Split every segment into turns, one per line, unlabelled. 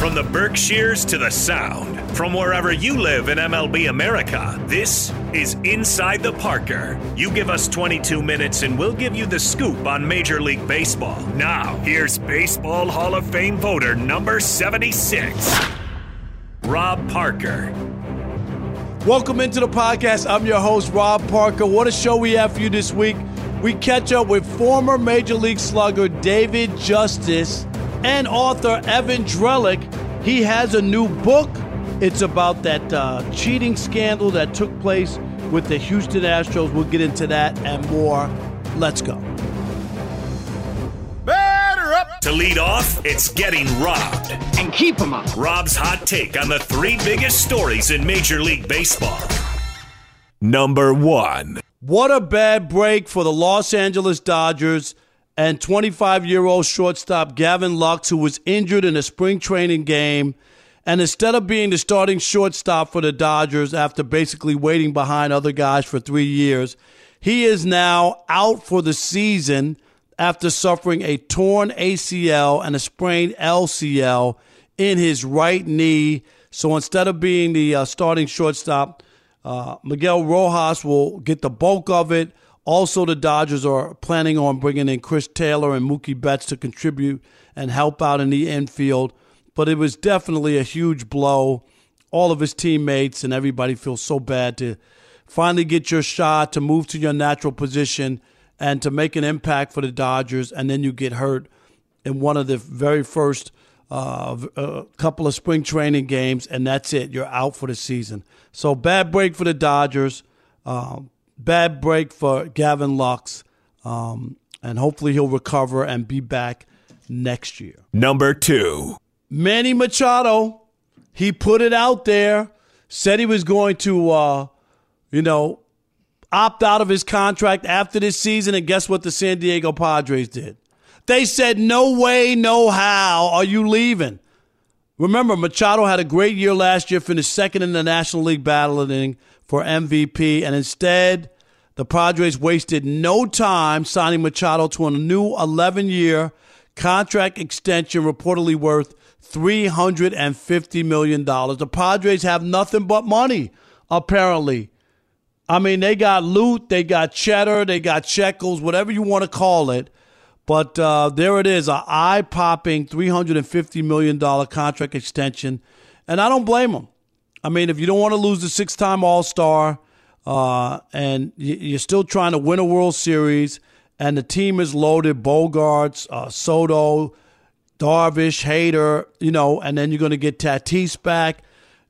From the Berkshires to the Sound, from wherever you live in MLB America, this is Inside the Parker. You give us 22 minutes and we'll give you the scoop on Major League Baseball. Now, here's Baseball Hall of Fame voter number 76, Rob Parker.
Welcome into the podcast. I'm your host, Rob Parker. What a show we have for you this week. We catch up with former Major League slugger David Justice and author Evan Drellich. He has a new book. It's about that uh, cheating scandal that took place with the Houston Astros. We'll get into that and more. Let's go.
Batter up!
To lead off, it's Getting Robbed.
and keep them up.
Rob's hot take on the three biggest stories in Major League Baseball. Number one.
What a bad break for the Los Angeles Dodgers and 25 year old shortstop Gavin Lux, who was injured in a spring training game. And instead of being the starting shortstop for the Dodgers after basically waiting behind other guys for three years, he is now out for the season after suffering a torn ACL and a sprained LCL in his right knee. So instead of being the uh, starting shortstop, uh, Miguel Rojas will get the bulk of it. Also, the Dodgers are planning on bringing in Chris Taylor and Mookie Betts to contribute and help out in the infield. But it was definitely a huge blow. All of his teammates and everybody feels so bad to finally get your shot, to move to your natural position, and to make an impact for the Dodgers, and then you get hurt in one of the very first uh, uh, couple of spring training games, and that's it. You're out for the season. So bad break for the Dodgers. Um, bad break for Gavin Lux, um, and hopefully he'll recover and be back next year.
Number two.
Manny Machado, he put it out there, said he was going to, uh, you know, opt out of his contract after this season, and guess what the San Diego Padres did? They said, no way, no how are you leaving. Remember, Machado had a great year last year, finished second in the National League battling for MVP, and instead, the Padres wasted no time signing Machado to a new 11 year contract extension, reportedly worth $350 million. The Padres have nothing but money, apparently. I mean, they got loot, they got cheddar, they got shekels, whatever you want to call it. But uh, there it is, a eye popping $350 million contract extension. And I don't blame them. I mean, if you don't want to lose the six time All Star uh, and you're still trying to win a World Series, and the team is loaded Bogaerts, uh, Soto, Darvish, Hader, you know, and then you're going to get Tatis back.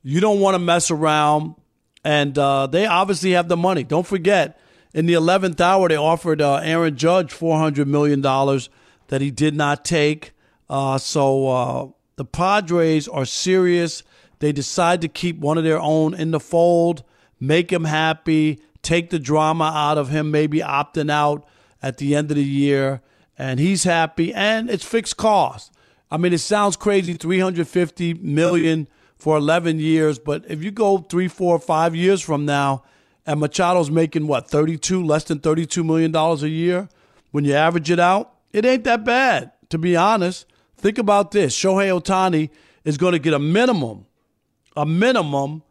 You don't want to mess around. And uh, they obviously have the money. Don't forget, in the 11th hour, they offered uh, Aaron Judge $400 million that he did not take. Uh, so uh, the Padres are serious. They decide to keep one of their own in the fold, make him happy, take the drama out of him, maybe opting out at the end of the year, and he's happy. And it's fixed cost. I mean, it sounds crazy, 350 million for 11 years, but if you go three, four, five years from now, and Machado's making what 32, less than 32 million dollars a year, when you average it out, it ain't that bad. To be honest, think about this: Shohei Ohtani is going to get a minimum, a minimum,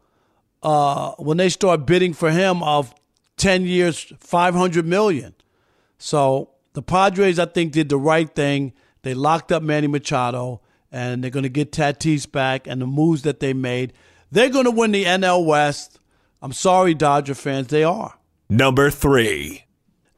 uh, when they start bidding for him of 10 years, 500 million. So the Padres, I think, did the right thing. They locked up Manny Machado and they're going to get Tatis back and the moves that they made. They're going to win the NL West. I'm sorry, Dodger fans, they are.
Number three.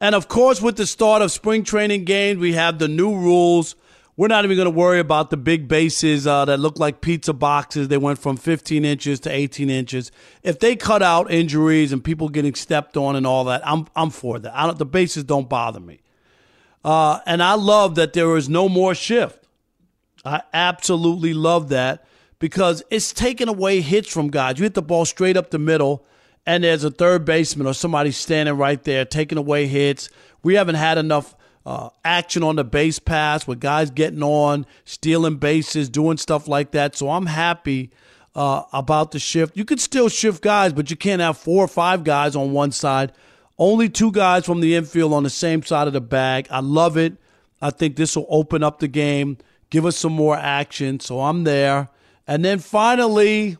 And of course, with the start of spring training games, we have the new rules. We're not even going to worry about the big bases uh, that look like pizza boxes. They went from 15 inches to 18 inches. If they cut out injuries and people getting stepped on and all that, I'm I'm for that. the bases don't bother me. Uh, and I love that there is no more shift. I absolutely love that because it's taking away hits from guys. You hit the ball straight up the middle, and there's a third baseman or somebody standing right there taking away hits. We haven't had enough uh, action on the base pass with guys getting on, stealing bases, doing stuff like that. So I'm happy uh, about the shift. You could still shift guys, but you can't have four or five guys on one side. Only two guys from the infield on the same side of the bag. I love it. I think this will open up the game give us some more action. So I'm there. And then finally,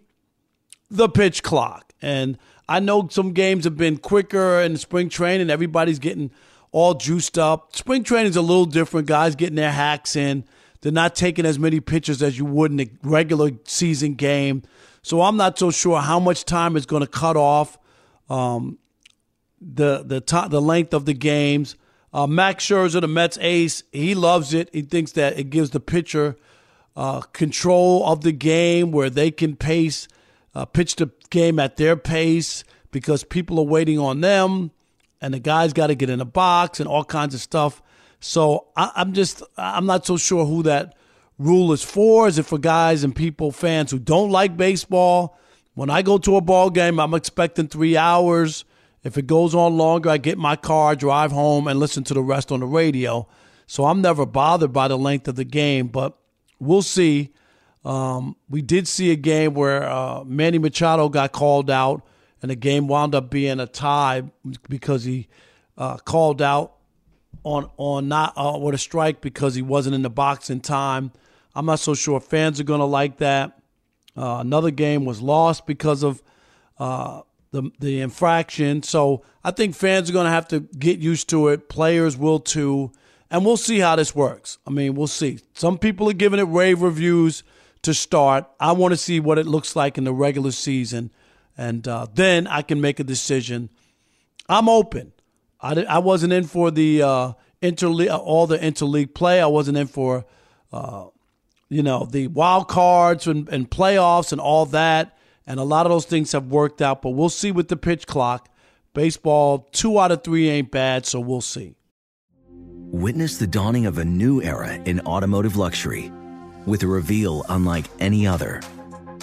the pitch clock. And I know some games have been quicker in spring training. Everybody's getting all juiced up. Spring training is a little different. Guys getting their hacks in. They're not taking as many pitches as you would in a regular season game. So I'm not so sure how much time is going to cut off um, the the the length of the games. Uh, Max Scherzer, the Mets ace, he loves it. He thinks that it gives the pitcher uh, control of the game where they can pace, uh, pitch the game at their pace because people are waiting on them, and the guys got to get in a box and all kinds of stuff. So I, I'm just, I'm not so sure who that rule is for. Is it for guys and people, fans who don't like baseball? When I go to a ball game, I'm expecting three hours. If it goes on longer, I get my car, drive home, and listen to the rest on the radio. So I'm never bothered by the length of the game, but we'll see. Um, we did see a game where uh, Manny Machado got called out, and the game wound up being a tie because he uh, called out on on not uh, with a strike because he wasn't in the box in time. I'm not so sure fans are going to like that. Uh, another game was lost because of uh, the the infraction. So I think fans are going to have to get used to it. Players will too, and we'll see how this works. I mean, we'll see. Some people are giving it rave reviews to start. I want to see what it looks like in the regular season, and uh, then I can make a decision. I'm open. I, I wasn't in for the uh, interleague, all the interleague play. I wasn't in for, uh, you know, the wild cards and, and playoffs and all that. And a lot of those things have worked out, but we'll see with the pitch clock. Baseball, two out of three ain't bad, so we'll see.
Witness the dawning of a new era in automotive luxury with a reveal unlike any other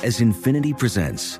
as Infiniti presents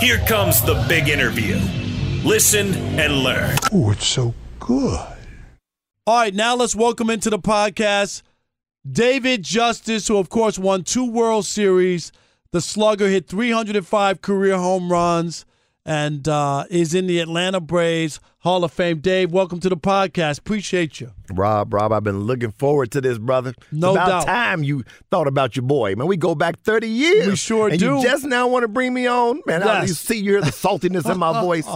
Here comes the big interview. Listen and learn.
Oh, it's so good.
All right, now let's welcome into the podcast David Justice, who, of course, won two World Series. The slugger hit 305 career home runs and uh, is in the Atlanta Braves Hall of Fame. Dave, welcome to the podcast. Appreciate you.
Rob, Rob, I've been looking forward to this, brother.
No
it's about
doubt.
time you thought about your boy. Man, we go back 30 years.
We sure
and
do.
you just now want to bring me on? Man, I you see you hear the saltiness in my voice.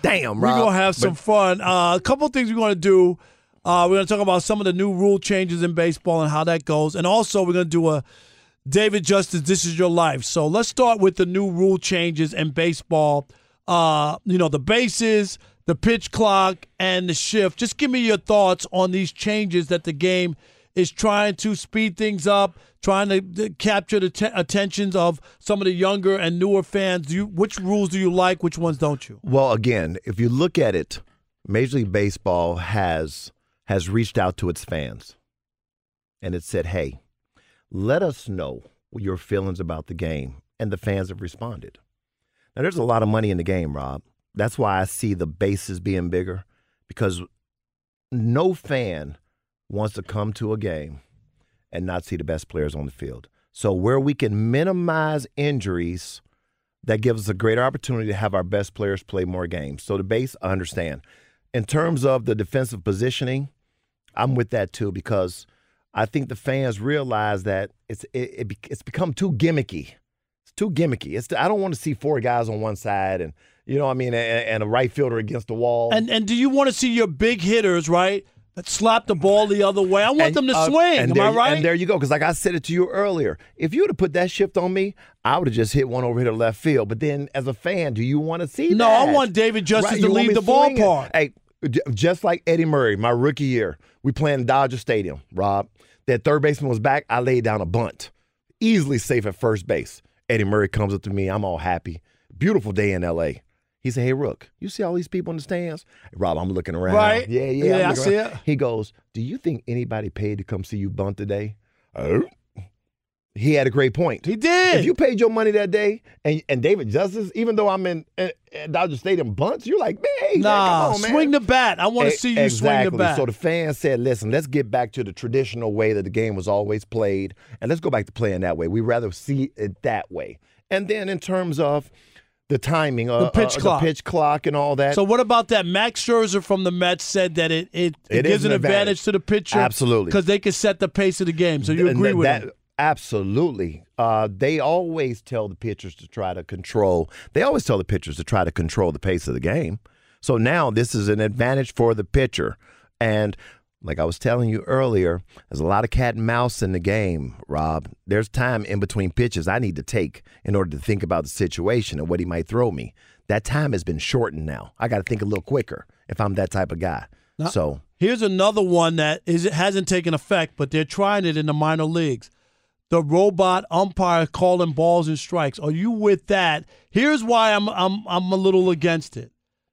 Damn,
right.
We're
going to have some
But
fun. Uh, a couple of things we're going to do. Uh, we're going to talk about some of the new rule changes in baseball and how that goes. And also, we're going to do a David Justice, This Is Your Life. So let's start with the new rule changes in baseball. Uh, you know, the bases, the pitch clock, and the shift. Just give me your thoughts on these changes that the game is trying to speed things up, trying to, to capture the te- attentions of some of the younger and newer fans. Do you, which rules do you like? Which ones don't you?
Well, again, if you look at it, Major League Baseball has has reached out to its fans and it said, "Hey, let us know your feelings about the game." And the fans have responded. Now, there's a lot of money in the game, Rob. That's why I see the bases being bigger because no fan wants to come to a game and not see the best players on the field. So, where we can minimize injuries, that gives us a greater opportunity to have our best players play more games. So, the base, I understand. In terms of the defensive positioning, I'm with that too because I think the fans realize that it's it, it, it's become too gimmicky. Too gimmicky. It's I don't want to see four guys on one side and you know what I mean and, and a right fielder against the wall.
And and do you want to see your big hitters, right? That slap the ball the other way. I want
And,
them to
uh,
swing.
and
Am
there,
I right?
And there you go. Because like I said it to you earlier, if you would have put that shift on me, I would have just hit one over here to left field. But then, as a fan, do you want to see
No,
that?
I want David Justice
Right,
to
you
leave the
swinging.
ballpark.
Hey, just like Eddie Murray, my rookie year, we playing Dodger Stadium. Rob, that third baseman was back. I laid down a bunt, easily safe at first base. Eddie Murray comes up to me. I'm all happy. Beautiful day in L.A. He said, "Hey, Rook, you see all these people in the stands? Rob, I'm looking around.
Right.
Yeah, yeah.
Yeah, I see
around.
it.
He goes, "Do you think anybody paid to come see you bunt today?" Oh. He had a great point.
he did.
If you paid your money that day, and and David Justice, even though I'm in uh, Dodger Stadium bunts, you're like, man, hey, man,
nah,
come on, man.
swing the bat. I want to see you
exactly.
swing the bat.
So the fans said, listen, let's get back to the traditional way that the game was always played, and let's go back to playing that way. We rather see it that way. And then in terms of the timing, uh,
The pitch
uh,
clock.
the pitch clock, and all that.
So what about that? Max Scherzer from the Mets said that it it, it,
It
gives an
an
advantage.
advantage.
to the pitcher,
Absolutely.
because they can set the pace of the game. So you agree with
that? Absolutely. Uh, they always tell the pitchers to try to control. They always tell the pitchers to try to control the pace of the game. So now this is an advantage for the pitcher. And like I was telling you earlier, there's a lot of cat and mouse in the game, Rob. There's time in between pitches I need to take in order to think about the situation and what he might throw me. That time has been shortened now. I got to think a little quicker if I'm that type of guy. so
Here's another one that is it hasn't taken effect, but they're trying it in the minor leagues. The robot umpire calling balls and strikes. Are you with that? Here's why I'm I'm I'm a little against it.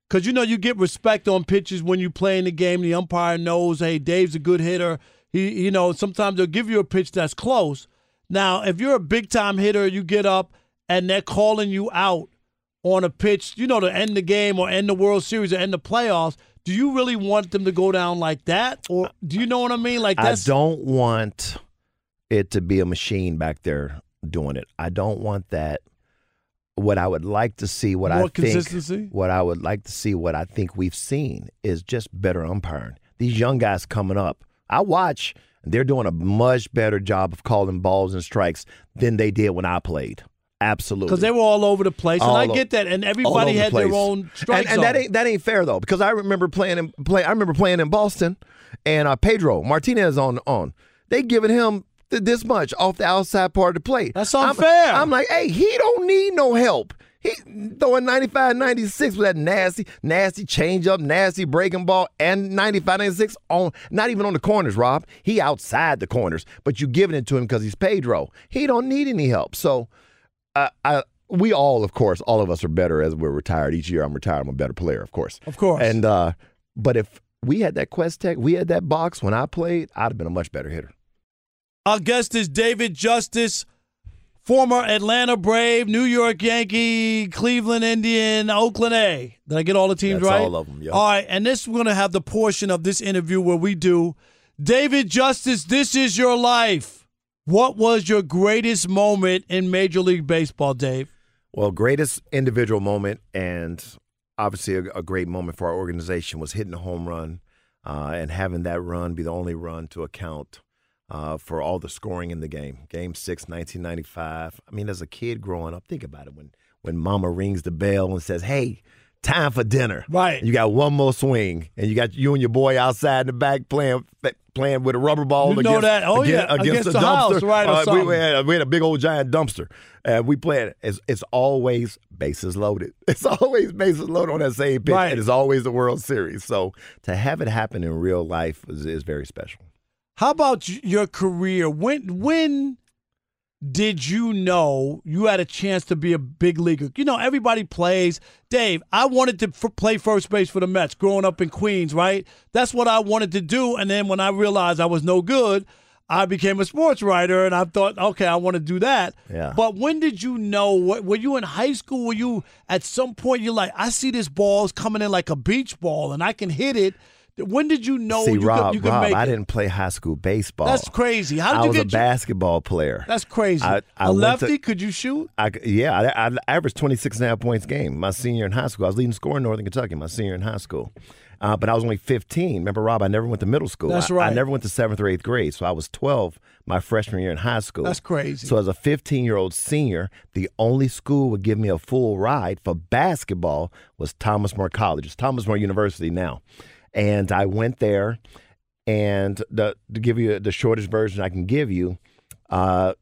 Cause you know you get respect on pitches when you play in the game. The umpire knows, hey, Dave's a good hitter. He, you know, sometimes they'll give you a pitch that's close. Now, if you're a big time hitter, you get up and they're calling you out on a pitch, you know, to end the game or end the World Series or end the playoffs. Do you really want them to go down like that, or do you know what I mean? Like that's
I don't want it to be a machine back there doing it. I don't want that. What I would like to see, what
More
I think,
consistency?
what I would like to see, what I think we've seen is just better umpiring. These young guys coming up, I watch. They're doing a much better job of calling balls and strikes than they did when I played. Absolutely,
because they were all over the place,
All
and I get that, and everybody
over the
had their own strike
and, and that ain't that ain't fair though because I remember playing in play I remember playing in Boston and uh, Pedro Martinez on on they giving him this much off the outside part of the plate.
That's
I'm-
unfair.
I'm, like, hey, he don't need no help. He throwing 95, 96 with that nasty, nasty change up, nasty breaking ball, and 95, 96 on not even on the corners, Rob. He outside the corners, but you giving it to him because he's Pedro. He don't need any help. So uh, I we all, of course, all of us are better as we're retired. Each year I'm retired, I'm a better player, of course.
Of course.
And uh, but if we had that QuesTec, we had that box when I played, I'd have been a much better hitter.
Our guest is David Justice, former Atlanta Brave, New York Yankee, Cleveland Indian, Oakland A. Did I get all the teams
That's
right?
all of 'em, yeah.
All right, and this we're going to have the portion of this interview where we do David Justice, this is your life. What was your greatest moment in Major League Baseball, Dave?
Well, greatest individual moment and obviously a, a great moment for our organization was hitting a home run uh, and having that run be the only run to account uh, for all the scoring in the game. Game six, 1995. I mean, as a kid growing up, think about it when when Mama rings the bell and says, "Hey." Time for dinner.
Right.
You got one more swing, and you got you and your boy outside in the back playing playing with a rubber ball.
You know
against,
that. Oh,
against,
yeah,
against,
against
a
the
dumpster.
house, right,
Uh, we, we had, we had a big old giant dumpster, and we played. It's, it's always bases loaded. It's always bases loaded on that same pitch,
Right.
and it's always the World Series. So to have it happen in real life is, is very special.
How about your career? When when did you know you had a chance to be a big leaguer? You know, everybody plays. Dave, I wanted to f- play first base for the Mets growing up in Queens, right? That's what I wanted to do. And then when I realized I was no good, I became a sports writer and I thought, okay, I want to do that.
Yeah.
But when did you know? What, were you in high school? Were you at some point, you're like, I see this ball's coming in like a beach ball and I can hit it. When did you know
See,
you
Rob,
could, you could
Rob,
make
I didn't play high school baseball.
That's crazy. How did
I
you
was a
get your-
basketball player.
That's crazy.
I- I
a
went to-
lefty? could you shoot?
I, yeah, I, I averaged 26 and a half points a game my senior in high school. I was leading scorer in Northern Kentucky my senior in high school. Uh, but I was only 15. Remember, Rob, I never went to middle school.
That's
I-
right.
I never went to seventh or eighth grade. So I was 12 my freshman year in high school.
That's crazy.
So as a 15 year old senior, the only school would give me a full ride for basketball was Thomas More College. It's Thomas More University now. And I went there, and the, to give you the shortest version I can give you, uh,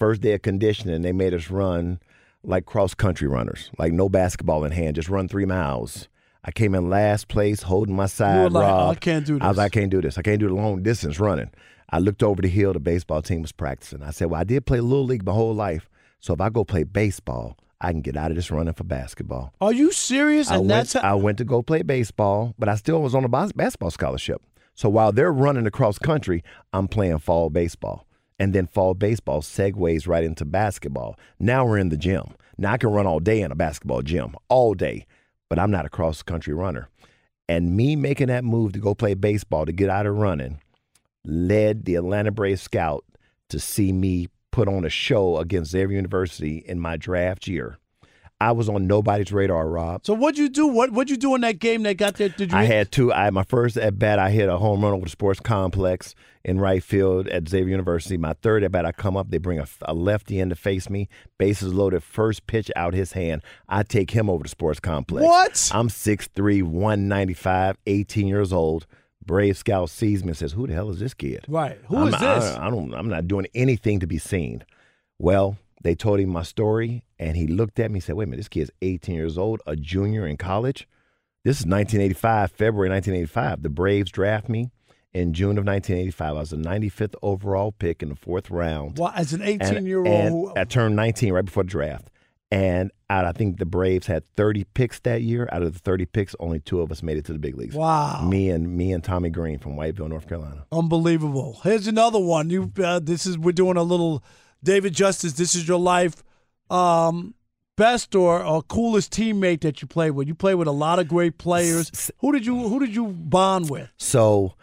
first day of conditioning, they made us run like cross country runners, like no basketball in hand, just run three miles. I came in last place, holding my side.
like,
Rob.
"Oh, I can't do this.
I was
this."
like, I can't do this. I can't do the long distance running. I looked over the hill. The baseball team was practicing. I said, Well, I did play little league my whole life, so if I go play baseball, I can get out of this running for basketball.
Are you serious?
I
And
went,
how,
I went to go play baseball, but I still was on a bas- basketball scholarship. So while they're running across country, I'm playing fall baseball. And then fall baseball segues right into basketball. Now we're in the gym. Now I can run all day in a basketball gym, all day, but I'm not a cross country runner. And me making that move to go play baseball to get out of running led the Atlanta Braves scout to see me put on a show against Xavier University in my draft year. I was on nobody's radar, Rob.
so what'd you do? What what'd you do in that game that got there? Did you
I had two. I had my first at bat. I hit a home run over the sports complex in right field at Xavier University. My third at bat, I come up. They bring a, a lefty in to face me. Bases loaded. First pitch out his hand. I take him over the sports complex.
What?
I'm 6'3", 195, 18 years old. Brave Scout sees me and says, "Who the hell is this kid?"
Right. Who
I'm
is this?
I, I don't. I'm not doing anything to be seen. Well, they told him my story, and he looked at me and said, "Wait a minute, this kid's 18 years old, a junior in college. This is 1985, February 1985. The Braves draft me in June of 1985. I was the 95th overall pick in the fourth round.
Well, as an
And-
18 year old,
I turned 19 right before the draft. And out, I think the Braves had 30 picks that year. Out of the 30 picks, only two of us made it to the big leagues.
Wow.
Me and me and Tommy Greene from Whiteville, North Carolina.
unbelievable. Here's another one. You uh, this is we're doing a little David Justice. This is your life. Um, best or, or coolest teammate that you played with? You played with a lot of great players. Who did you Who did you bond with?
So,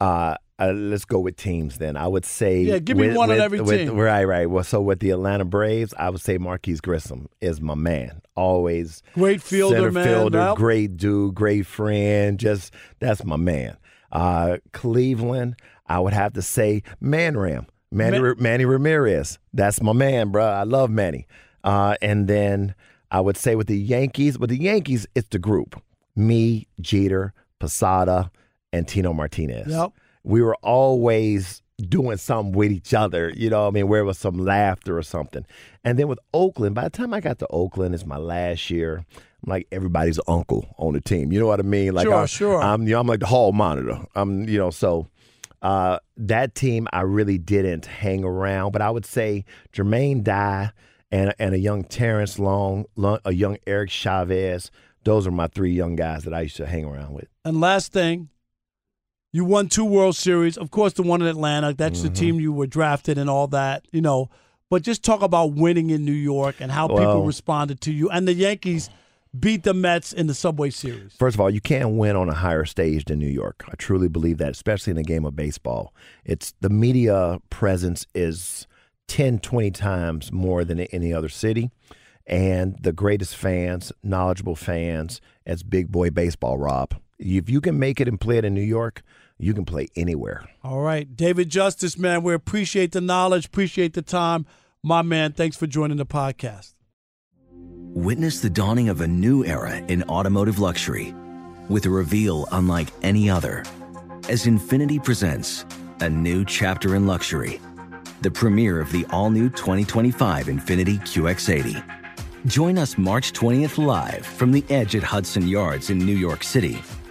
uh, uh, let's go with teams then. I would say
yeah, give me
with,
one
with,
on every
with,
team.
Right, right. Well, so with the Atlanta Braves, I would say Marquis Grissom is my man. Always
great fielder,
center
man.
fielder, great dude, great friend. Just that's my man. Uh, Cleveland, I would have to say Manram, Manny,
Ma-
Manny Ramirez. That's my man, bro. I love Manny. Uh, and then I would say with the Yankees, with the Yankees, it's the group: me, Jeter, Posada, and Tino Martinez
Yep.
We were always doing something with each other, you know what I mean, where it was some laughter or something. And then with Oakland, by the time I got to Oakland, it's my last year. I'm like everybody's uncle on the team. You know what I mean? Like
Sure,
I,
sure.
I'm you know, I'm like the hall monitor. I'm you know, so uh, that team I really didn't hang around, but I would say Jermaine Dye and and a young Terrence Long, Long a young Eric Chavez. Those are my three young guys that I used to hang around with.
And last thing, you won two World Series. Of course, the one in Atlanta. That's
Mm-hmm.
the team you were drafted and all that. You know, but just talk about winning in New York and how people responded to you. And the Yankees beat the Mets in the Subway Series.
First of all, you can't win on a higher stage than New York. I truly believe that, especially in the game of baseball. It's the media presence is 10, 20 times more than any other city. And the greatest fans, knowledgeable fans, as big boy baseball, Rob. If you can make it and play it in New York, you can play anywhere.
All right, David Justice, man, we appreciate the knowledge, appreciate the time, my man. Thanks for joining the podcast.
Witness the dawning of a new era in automotive luxury with a reveal unlike any other as Infiniti presents a new chapter in luxury, the premiere of the all new 2025 Infiniti QX80. Join us March 20th live from the edge at Hudson Yards in New York City,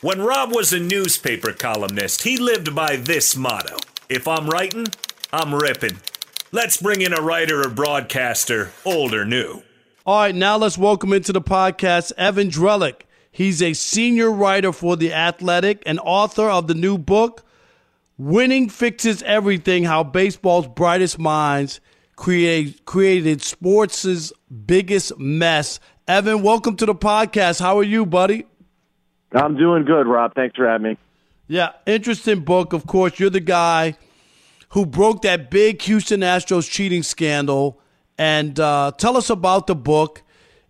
When Rob was a newspaper columnist, he lived by this motto If I'm writing, I'm ripping. Let's bring in a writer or broadcaster, old or new.
All right, now let's welcome into the podcast Evan Drellich. He's a senior writer for The Athletic and author of the new book, Winning Fixes Everything How Baseball's Brightest Minds create, Created Sports' Biggest Mess. Evan, welcome to the podcast. How are you, buddy?
I'm doing good, Rob. Thanks for having me.
Yeah, interesting book. Of course, you're the guy who broke that big Houston Astros cheating scandal. And uh, tell us about the book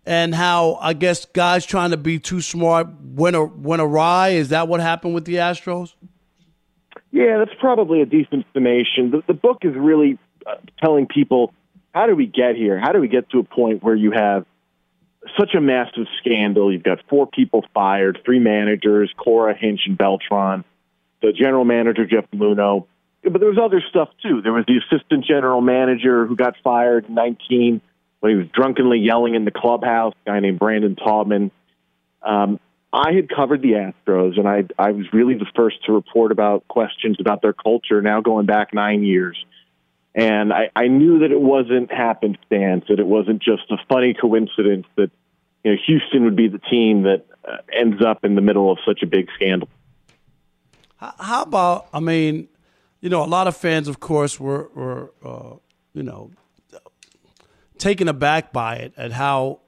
and how I guess guys trying to be too smart went a, went awry. Is that what happened with the Astros?
Yeah, that's probably a decent summation. The, the book is really uh, telling people how do we get here? How do we get to a point where you have such a massive scandal? You've got four people fired, three managers, Cora, Hinch, and Beltran, the general manager, Jeff Luhnow. But there was other stuff too. There was the assistant general manager who got fired in 19 when he was drunkenly yelling in the clubhouse, a guy named Brandon Taubman. Um, I had covered the Astros, and I I was really the first to report about questions about their culture. Now going back nine years, and I, I knew that it wasn't happenstance, that it wasn't just a funny coincidence that you know Houston would be the team that uh, ends up in the middle of such a big scandal.
How about? I mean, you know, a lot of fans, of course, were were uh, you know taken aback by it at how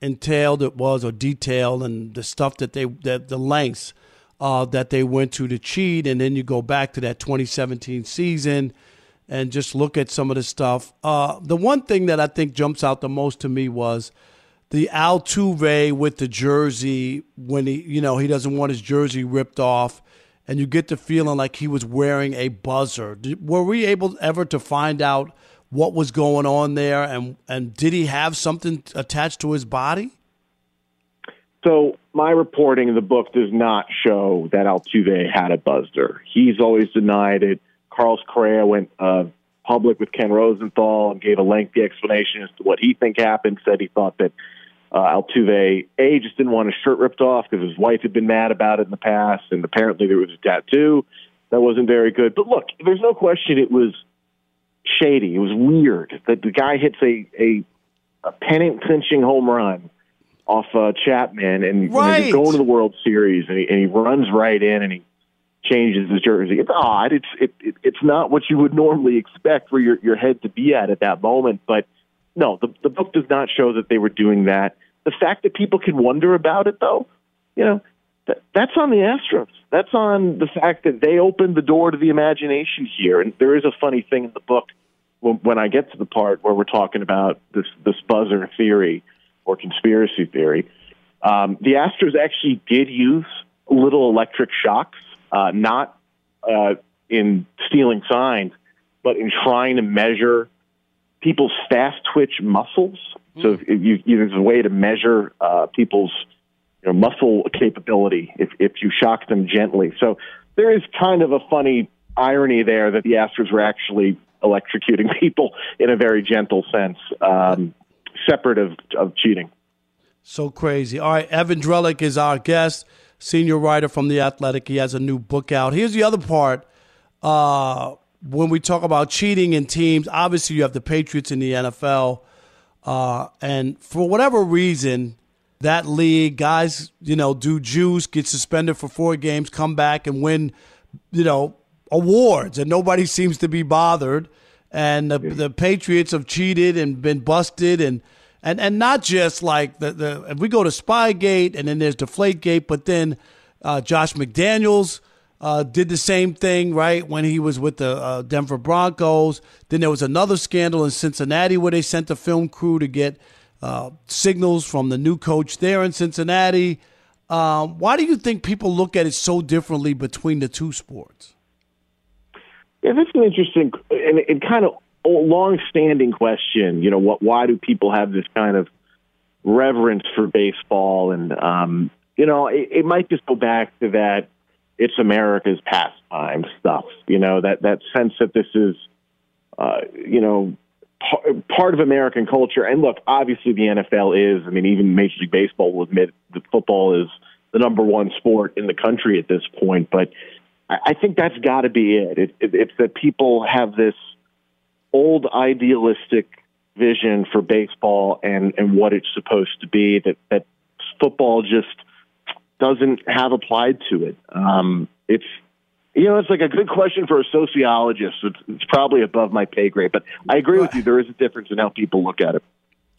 entailed it was or detailed and the stuff that they that the lengths uh, that they went to to cheat and then you go back to that 2017 season and just look at some of the stuff uh, the one thing that i think jumps out the most to me was the Altuve with the jersey when he you know he doesn't want his jersey ripped off and you get the feeling like he was wearing a buzzer were we able ever to find out what was going on there, and and did he have something attached to his body?
So my reporting in the book does not show that Altuve had a buzzer. He's always denied it. Carlos Correa went uh, public with Ken Rosenthal and gave a lengthy explanation as to what he think happened. Said he thought that uh, Altuve a just didn't want his shirt ripped off because his wife had been mad about it in the past, and apparently there was a tattoo that wasn't very good. But look, there's no question it was shady. It was weird that the guy hits a a, a pennant clinching home run off uh, Chapman, and
right.
he's going to the World Series, and he, and he runs right in, and he changes his jersey. It's odd. It's it, it it's not what you would normally expect for your your head to be at at that moment. But no, the the book does not show that they were doing that. The fact that people can wonder about it, though, you know, that, that's on the Astros. That's on the fact that they opened the door to the imagination here. And there is a funny thing in the book when, when I get to the part where we're talking about this this buzzer theory or conspiracy theory. Um, the Astros actually did use little electric shocks, uh, not uh, in stealing signs, but in trying to measure people's fast twitch muscles. Mm. So if you, you, there's a way to measure uh, people's you know, muscle capability if, if you shock them gently. So there is kind of a funny irony there that the Astros were actually electrocuting people in a very gentle sense, um, separate of, of cheating.
So crazy. All right, Evan Drellich is our guest, senior writer from The Athletic. He has a new book out. Here's the other part. Uh, when we talk about cheating in teams, obviously you have the Patriots in the NFL. Uh, and for whatever reason, that league, guys, you know, do juice, get suspended for four games, come back and win, you know, awards, and nobody seems to be bothered. And the, the Patriots have cheated and been busted, and and and not just like the the. If we go to Spygate, and then there's Deflategate, but then uh, Josh McDaniels. Uh, did the same thing, right, when he was with the uh, Denver Broncos. Then there was another scandal in Cincinnati where they sent a film crew to get uh, signals from the new coach there in Cincinnati. Um, why do you think people look at it so differently between the two sports?
Yeah, that's an interesting and, and kind of long-standing question. You know, what? Why do people have this kind of reverence for baseball? And um, you know, it, it might just go back to that it's America's pastime stuff. You know, that that sense that this is, uh, you know, part of American culture. And look, obviously the NFL is. I mean, even Major League Baseball will admit that football is the number one sport in the country at this point. But I think that's got to be it. It, it. It's that people have this old idealistic vision for baseball and and what it's supposed to be that that football just doesn't have applied to it. Um, it's you know, it's like a good question for a sociologist. It's, it's probably above my pay grade, but I agree with you. There is a difference in how people look at it.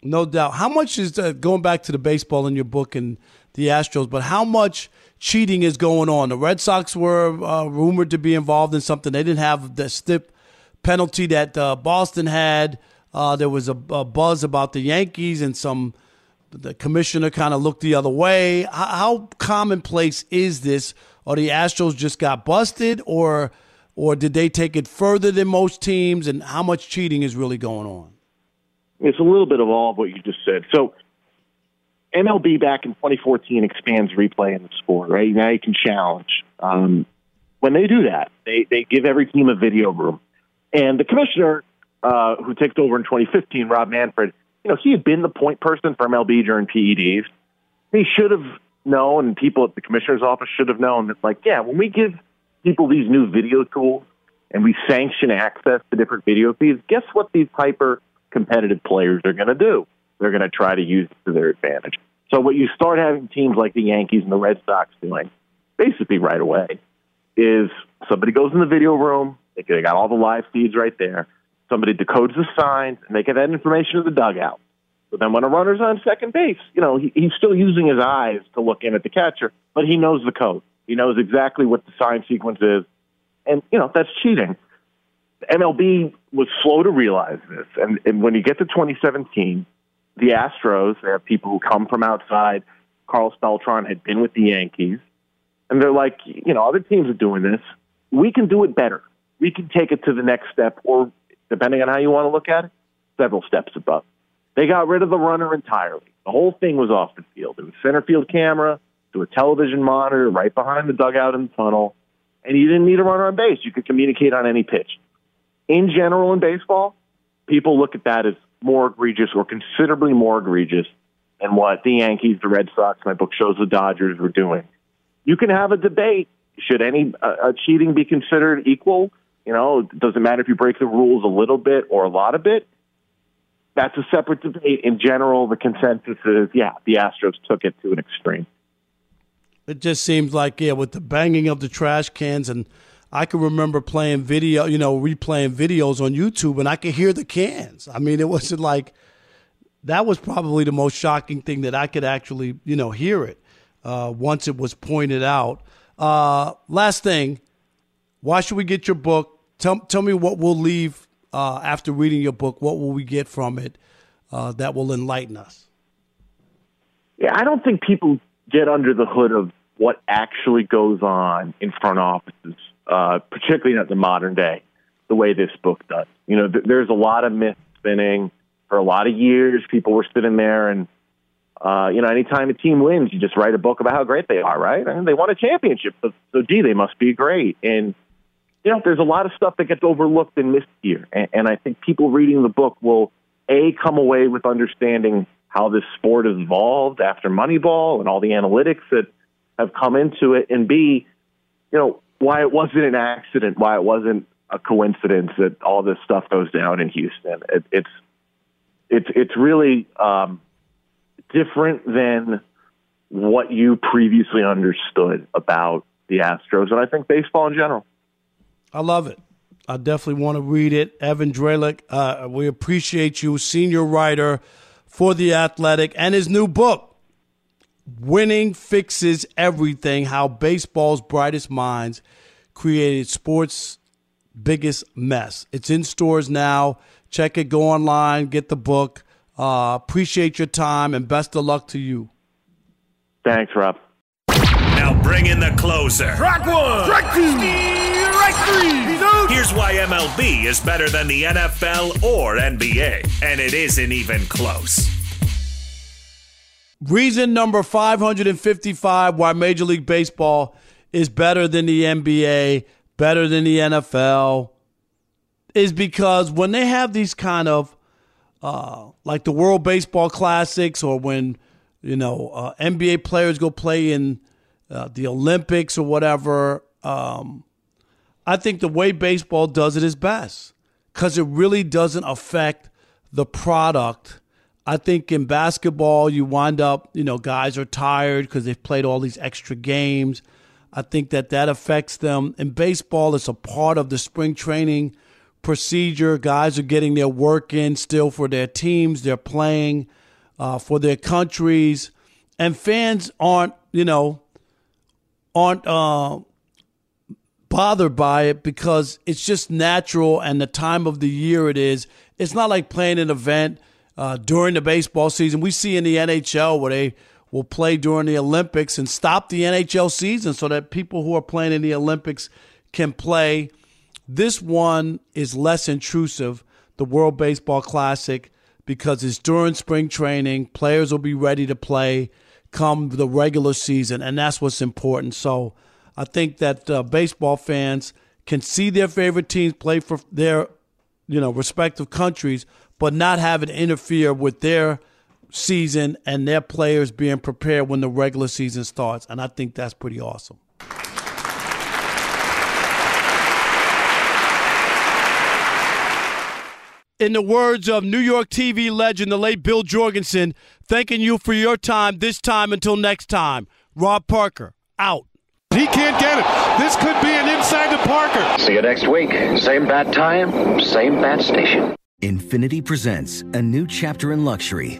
No doubt. How much is uh, going back to the baseball in your book and the Astros? But how much cheating is going on? The Red Sox were uh, rumored to be involved in something. They didn't have the stiff penalty that uh, Boston had. Uh, there was a, a, buzz about the Yankees and some the commissioner kind of looked the other way. How, how commonplace is this? Or the Astros just got busted, or or did they take it further than most teams? And how much cheating is really going on?
It's a little bit of all of what you just said. So MLB back in 2014 expands replay in the sport, right? Now you can challenge. Um, when they do that, they, they give every team a video room. And the commissioner, uh, who takes over in 2015, Rob Manfred, you know, he had been the point person for MLB during PEDs. He should have known, and people at the commissioner's office should have known that, like, yeah, when we give people these new video tools and we sanction access to different video feeds, guess what these hyper competitive players are going to do? They're going to try to use it to their advantage. So what you start having teams like the Yankees and the Red Sox doing, basically right away, is somebody goes in the video room, they got all the live feeds right there. Somebody decodes the signs, and they get that information to the dugout. So then when a runner's on second base, you know, he, he's still using his eyes to look in at the catcher, but he knows the code. He knows exactly what the sign sequence is. And, you know, that's cheating. MLB was slow to realize this. And, and when you get to 2017, the Astros, they have people who come from outside. Carl Beltran had been with the Yankees. And they're like, you know, other teams are doing this. We can do it better. We can take it to the next step, or depending on how you want to look at it, several steps above. They got rid of the runner entirely. The whole thing was off the field. It was center field camera to a television monitor right behind the dugout and tunnel, and you didn't need a runner on base. You could communicate on any pitch. In general, in baseball, people look at that as more egregious or considerably more egregious than what the Yankees, the Red Sox, my book shows the Dodgers were doing. You can have a debate. Should any uh, cheating be considered equal? You know, it doesn't matter if you break the rules a little bit or a lot of it. That's a separate debate. In general, the consensus is, yeah, the Astros took it to an extreme.
It just seems like, yeah, with the banging of the trash cans and I can remember playing video, you know, replaying videos on YouTube and I could hear the cans. I mean, it wasn't like that was probably the most shocking thing that I could actually, you know, hear it uh, once it was pointed out. Uh, last thing, why should we get your book? Tell, tell me what we'll leave uh, after reading your book. What will we get from it uh, that will enlighten us?
Yeah, I don't think people get under the hood of what actually goes on in front offices uh, particularly at the modern day, the way this book does. You know, th- there's a lot of myth spinning. For a lot of years, people were sitting there and, uh, you know, anytime a team wins, you just write a book about how great they are, right? And they won a championship, so, so gee, they must be great. And, you know, there's a lot of stuff that gets overlooked and missed here. And, and I think people reading the book will, A, come away with understanding how this sport has evolved after Moneyball and all the analytics that have come into it, and B, you know, why it wasn't an accident, why it wasn't a coincidence that all this stuff goes down in Houston. It, it's it's it's really um, different than what you previously understood about the Astros, and I think baseball in general.
I love it. I definitely want to read it. Evan Drellich, uh, we appreciate you, senior writer for The Athletic, and his new book, Winning fixes everything. How baseball's brightest minds created sports' biggest mess. It's in stores now. Check it. Go online. Get the book. Uh, appreciate your time and best of luck to you.
Thanks, Rob.
Now bring in the closer.
Strike one. Strike two. Three.
Here's why MLB is better than the NFL or NBA, and it isn't even close.
Reason number 555 why Major League Baseball is better than the NBA, better than the NFL, is because when they have these kind of, uh, like the World Baseball Classics or when, you know, uh, NBA players go play in uh, the Olympics or whatever, um, I think the way baseball does it is best because it really doesn't affect the product I think in basketball, you wind up, you know, guys are tired because they've played all these extra games. I think that that affects them. In baseball, it's a part of the spring training procedure. Guys are getting their work in still for their teams. They're playing uh, for their countries, and fans aren't, you know, aren't uh, bothered by it because it's just natural and the time of the year it is. It's not like playing an event uh, during the baseball season. We see in the NHL where they will play during the Olympics and stop the NHL season so that people who are playing in the Olympics can play. This one is less intrusive, the World Baseball Classic, because it's during spring training. Players will be ready to play come the regular season, and that's what's important. So I think that uh, baseball fans can see their favorite teams play for their you know respective countries, but not have it interfere with their season and their players being prepared when the regular season starts. And I think that's pretty awesome. In the words of New York TV legend, the late Bill Jorgensen, thanking you for your time this time until next time. Rob Parker, out.
He can't get it. This could be an inside to Parker.
See you next week. Same bat time, same bat station.
Infiniti presents a new chapter in luxury,